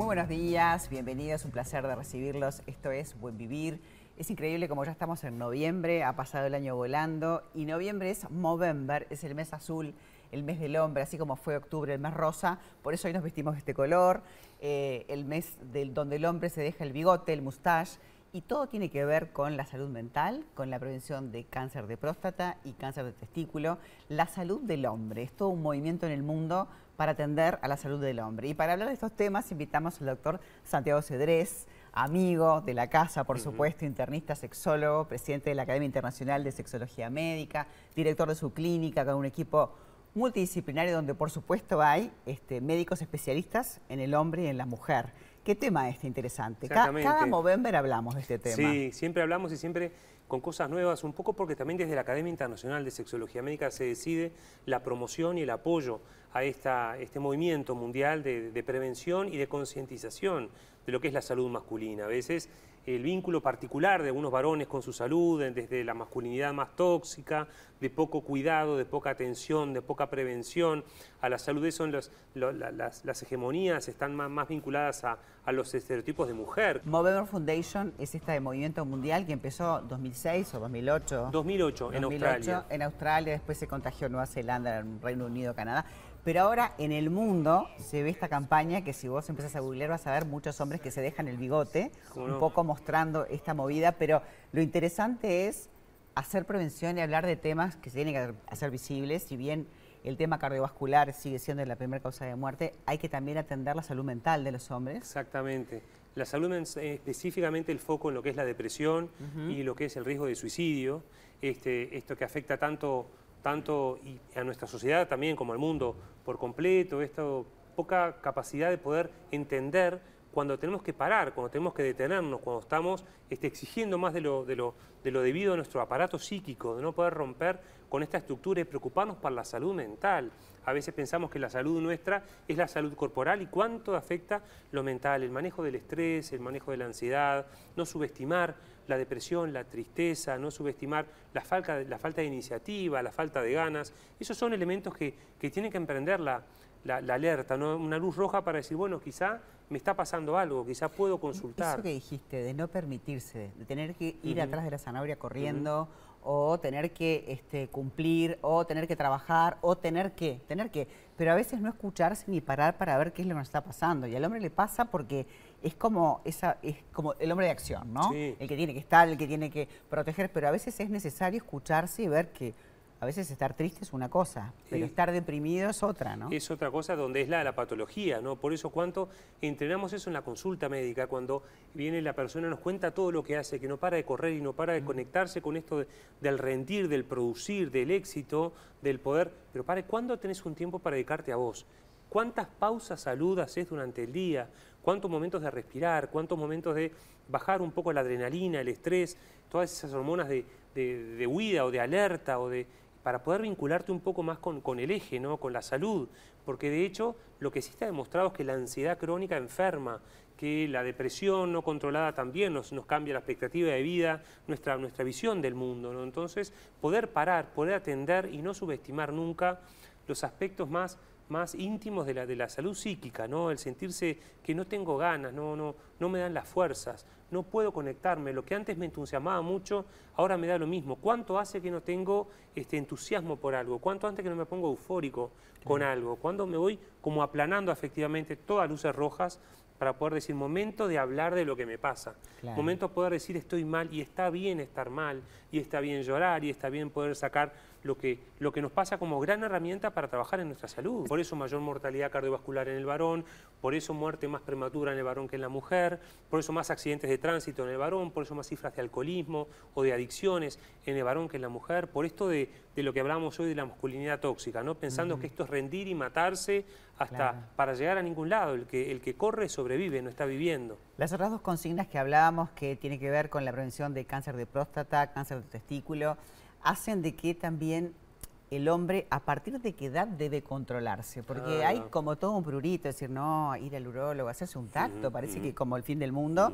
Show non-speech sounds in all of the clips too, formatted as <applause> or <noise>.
Muy buenos días, bienvenidos, un placer de recibirlos. Esto es Buen Vivir. Es increíble como ya estamos en noviembre, ha pasado el año volando y noviembre es Movember, es el mes azul, el mes del hombre, así como fue octubre el mes rosa, por eso hoy nos vestimos de este color, eh, el mes del, donde el hombre se deja el bigote, el mustache y todo tiene que ver con la salud mental, con la prevención de cáncer de próstata y cáncer de testículo, la salud del hombre. Es todo un movimiento en el mundo para atender a la salud del hombre. Y para hablar de estos temas invitamos al doctor Santiago Cedrés, amigo de la casa, por supuesto, internista, sexólogo, presidente de la Academia Internacional de Sexología Médica, director de su clínica con un equipo multidisciplinario donde por supuesto hay este, médicos especialistas en el hombre y en la mujer. ¿Qué tema este interesante? Cada, cada Movember hablamos de este tema. Sí, siempre hablamos y siempre con cosas nuevas, un poco porque también desde la Academia Internacional de Sexología Médica se decide la promoción y el apoyo a esta, este movimiento mundial de, de prevención y de concientización de lo que es la salud masculina. A veces el vínculo particular de algunos varones con su salud, desde la masculinidad más tóxica, de poco cuidado, de poca atención, de poca prevención a la salud. Eso los, las, las, hegemonías están más, más vinculadas a, a, los estereotipos de mujer. Movember Foundation es esta de movimiento mundial que empezó 2006 o 2008. 2008, en Australia. En Australia, después se contagió en Nueva Zelanda, en Reino Unido, Canadá. Pero ahora en el mundo se ve esta campaña que si vos empezás a googlear vas a ver muchos hombres que se dejan el bigote, un poco mostrando esta movida, pero lo interesante es hacer prevención y hablar de temas que se tienen que hacer visibles, si bien el tema cardiovascular sigue siendo la primera causa de muerte, hay que también atender la salud mental de los hombres. Exactamente. La salud específicamente el foco en lo que es la depresión y lo que es el riesgo de suicidio, este, esto que afecta tanto tanto y a nuestra sociedad también como al mundo por completo, esta poca capacidad de poder entender cuando tenemos que parar, cuando tenemos que detenernos, cuando estamos este, exigiendo más de lo, de, de debido a nuestro aparato psíquico, de no poder romper con esta estructura y preocuparnos por la salud mental. A veces pensamos que la salud nuestra es la salud corporal y cuánto afecta lo mental, el manejo del estrés, el manejo de la ansiedad, no subestimar la depresión, la tristeza, no subestimar la falta, de iniciativa, la falta de ganas. Esos son elementos que, que tienen que emprender la, la, alerta, ¿no? una luz roja para decir, bueno, quizá me está pasando algo, quizá puedo consultar. Eso que dijiste, de no permitirse, de tener que ir atrás de la zanahoria corriendo, o tener que este, cumplir, o tener que trabajar, o tener que, tener que, pero a veces no escucharse ni parar para ver qué es lo que nos está pasando. Y al hombre le pasa porque es como, esa, es como el hombre de acción, ¿no? El que tiene que estar, el que tiene que proteger, pero a veces es necesario escucharse y ver que a veces estar triste es una cosa, pero estar deprimido es otra, ¿no? Es otra cosa donde es la, la patología, ¿no? Por eso cuánto entrenamos eso en la consulta médica, cuando viene la persona, nos cuenta todo lo que hace, que no para de correr y no para de conectarse con esto del rendir, del producir, del éxito, del poder. Pero para, ¿cuándo tenés un tiempo para dedicarte a vos? ¿Cuántas pausas salud haces durante el día? ¿Cuántos momentos de respirar? ¿Cuántos momentos de bajar un poco la adrenalina, el estrés, todas esas hormonas de, de huida o de alerta o de para poder vincularte un poco más con, con, el eje, ¿no? con la salud, porque de hecho lo que sí está demostrado es que la ansiedad crónica enferma, que la depresión no controlada también nos, nos cambia la expectativa de vida, nuestra, nuestra visión del mundo. Entonces, poder parar, poder atender y no subestimar nunca los aspectos más más íntimos de la, de la salud psíquica, ¿no? El sentirse que no tengo ganas, no, no, no me dan las fuerzas, no puedo conectarme. Lo que antes me entusiasmaba mucho, ahora me da lo mismo. ¿Cuánto hace que no tengo este entusiasmo por algo? ¿Cuánto antes que no me pongo eufórico con algo? ¿Cuándo me voy como aplanando efectivamente todas luces rojas para poder decir, momento de hablar de lo que me pasa, momento de poder decir estoy mal y está bien estar mal, y está bien llorar, y está bien poder sacar lo que, lo que nos pasa como gran herramienta para trabajar en nuestra salud. Por eso mayor mortalidad cardiovascular en el varón, por eso muerte más prematura en el varón que en la mujer, por eso más accidentes de tránsito en el varón, por eso más cifras de alcoholismo o de adicciones en el varón que en la mujer, por esto de, de lo que hablamos hoy de la masculinidad tóxica, ¿no? pensando que esto es rendir y matarse hasta para llegar a ningún lado. El que, el que corre sobrevive, no está viviendo. Las otras dos consignas que hablábamos, que tiene que ver con la prevención de cáncer de próstata, cáncer de testículo, hacen de que también el hombre, a partir de qué edad debe controlarse, porque hay como todo un prurito, es decir, no, ir al urólogo, hacerse un tacto, parece que como el fin del mundo,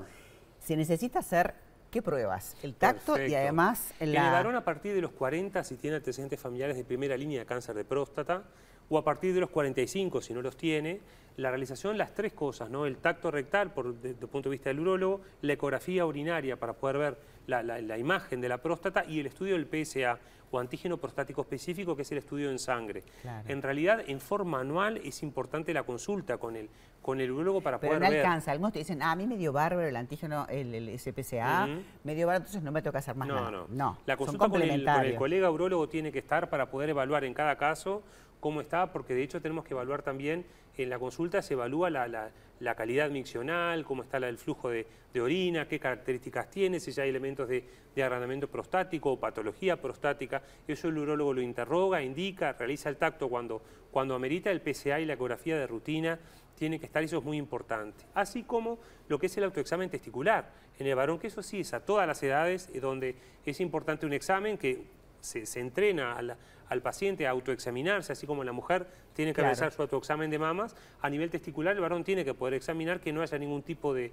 se necesita hacer, ¿qué pruebas? El tacto y además... El varón a partir de los 40, si tiene antecedentes familiares de primera línea de cáncer de próstata, o a partir de los 45, si no los tiene, la realización las tres cosas, ¿no? El tacto rectal, por, desde el punto de vista del urólogo, la ecografía urinaria para poder ver la, imagen de la próstata y el estudio del PSA o antígeno prostático específico, que es el estudio en sangre. En realidad, en forma anual es importante la consulta con el, con el urólogo para Pero poder no ver. alcanza. Algunos te dicen, ah, a mí me dio bárbaro el antígeno, el, el SPCA, me dio bárbaro, entonces no me toca hacer más nada. No, no. La consulta con el, con el colega urólogo tiene que estar para poder evaluar en cada caso cómo está, porque de hecho tenemos que evaluar también, en la consulta se evalúa la, calidad miccional, cómo está el flujo de, orina, qué características tiene, si ya hay elementos de, agrandamiento prostático o patología prostática. Eso el urólogo lo interroga, indica, realiza el tacto cuando, cuando amerita el PSA y la ecografía de rutina, tiene que estar, eso es muy importante. Así como lo que es el autoexamen testicular. En el varón, que eso sí es a todas las edades, donde es importante un examen que se, se entrena a la, al paciente a autoexaminarse, así como la mujer tiene que realizar su autoexamen de mamas, a nivel testicular el varón tiene que poder examinar que no haya ningún tipo de,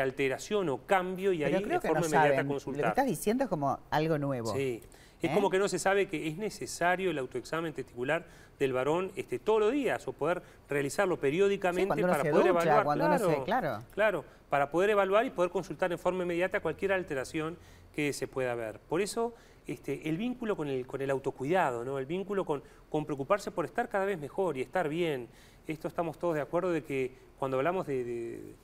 alteración o cambio y ahí de forma inmediata consultar. Lo que estás diciendo es como algo nuevo. Sí. Es ¿Eh? como que no se sabe que es necesario el autoexamen testicular del varón este, todos los días o poder realizarlo periódicamente para poder evaluar. Claro, claro. claro, para poder evaluar y poder consultar en forma inmediata cualquier alteración que se pueda ver. Por eso este, el vínculo con el, con el autocuidado, ¿no? el vínculo con, con, preocuparse por estar cada vez mejor y estar bien. Esto estamos todos de acuerdo de que cuando hablamos de,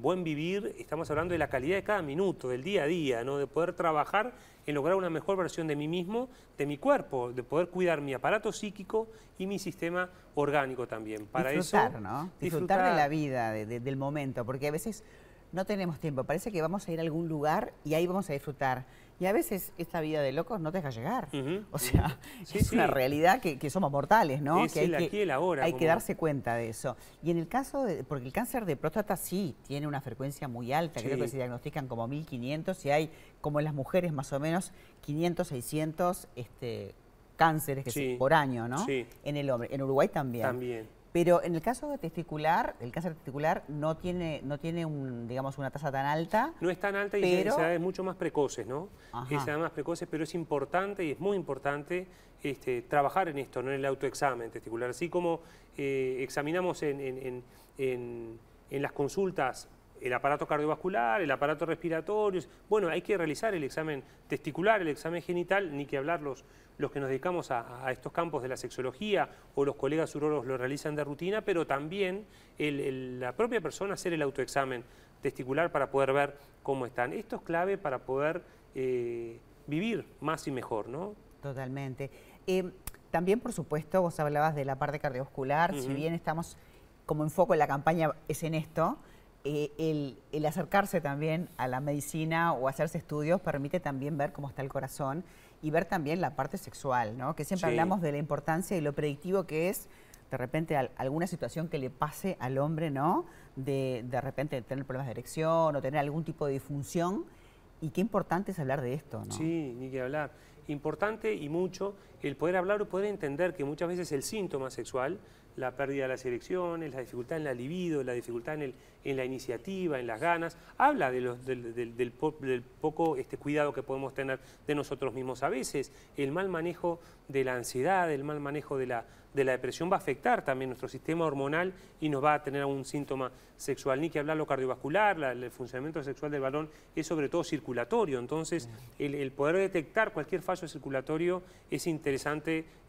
buen vivir, estamos hablando de la calidad de cada minuto, del día a día, ¿no? de poder trabajar en lograr una mejor versión de mí mismo, de mi cuerpo, de poder cuidar mi aparato psíquico y mi sistema orgánico también. Para disfrutar, ¿no? Disfrutar, de la vida, del momento, porque a veces no tenemos tiempo. Parece que vamos a ir a algún lugar y ahí vamos a disfrutar. Y a veces esta vida de locos no te deja llegar. O sea, <laughs> es una realidad que, somos mortales, ¿no? que hay que, Hay que darse cuenta de eso. Y en el caso de, porque el cáncer de próstata sí tiene una frecuencia muy alta, creo que se diagnostican como 1500 y hay, como en las mujeres más o menos, 500, 600 este, cánceres que por año, ¿no? En el hombre. En Uruguay también. También. Pero en el caso de testicular, el cáncer testicular no tiene, no tiene un, digamos, una tasa tan alta. No es tan alta y pero... se, mucho más precoces, ¿no? Se da más precoces, pero es importante y es muy importante este, trabajar en esto, no en el autoexamen testicular. Así como eh, examinamos en, en las consultas el aparato cardiovascular, el aparato respiratorio. Bueno, hay que realizar el examen testicular, el examen genital, ni que hablar los, los que nos dedicamos a, estos campos de la sexología o los colegas urologos lo realizan de rutina, pero también la propia persona hacer el autoexamen testicular para poder ver cómo están. Esto es clave para poder eh, vivir más y mejor, ¿no? Totalmente. Eh, también, por supuesto, vos hablabas de la parte cardiovascular, si bien estamos como en foco en la campaña es en esto, eh, el, acercarse también a la medicina o hacerse estudios permite también ver cómo está el corazón y ver también la parte sexual, ¿no? Que siempre hablamos de la importancia y lo predictivo que es de repente alguna situación que le pase al hombre, ¿no? De, de repente tener problemas de erección o tener algún tipo de disfunción. Y qué importante es hablar de esto, ¿no? Sí, ni que hablar. Importante y mucho el poder hablar o poder entender que muchas veces el síntoma sexual la pérdida de las elecciones, la dificultad en la libido, la dificultad en, el, en la iniciativa, en las ganas, habla de los, del, poco este, cuidado que podemos tener de nosotros mismos. A veces el mal manejo de la ansiedad, el mal manejo de la, de la depresión va a afectar también nuestro sistema hormonal y nos va a tener algún síntoma sexual. Ni que hablar lo cardiovascular, el funcionamiento sexual del varón es sobre todo circulatorio, entonces el, poder detectar cualquier fallo circulatorio es interesante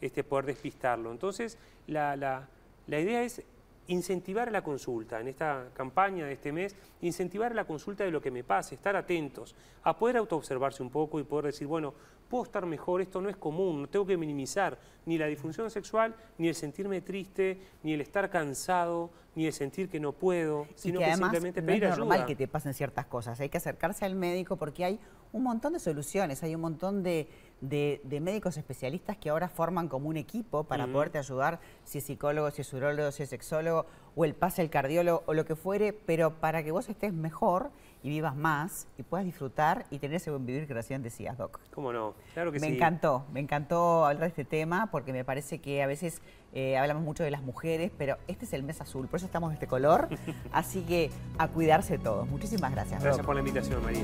este, poder despistarlo. Entonces la, la la idea es incentivar la consulta, en esta campaña de este mes, incentivar la consulta de lo que me pase, estar atentos, a poder autoobservarse un poco y poder decir, bueno, puedo estar mejor, esto no es común, no tengo que minimizar ni la disfunción sexual, ni el sentirme triste, ni el estar cansado, ni el sentir que no puedo, sino que, simplemente pedir no es normal que te pasen ciertas cosas, hay que acercarse al médico porque hay un montón de soluciones, hay un montón de, médicos especialistas que ahora forman como un equipo para poderte ayudar, si es psicólogo, si es urólogo, si es sexólogo, o el pase el cardiólogo, o lo que fuere, pero para que vos estés mejor y vivas más y puedas disfrutar y tener ese buen vivir que recién decías, Doc. ¿Cómo no? Claro que me sí. Me encantó, me encantó hablar de este tema porque me parece que a veces eh, hablamos mucho de las mujeres, pero este es el mes azul, por eso estamos de este color. <laughs> Así que a cuidarse todos. Muchísimas gracias. Gracias por la invitación, María.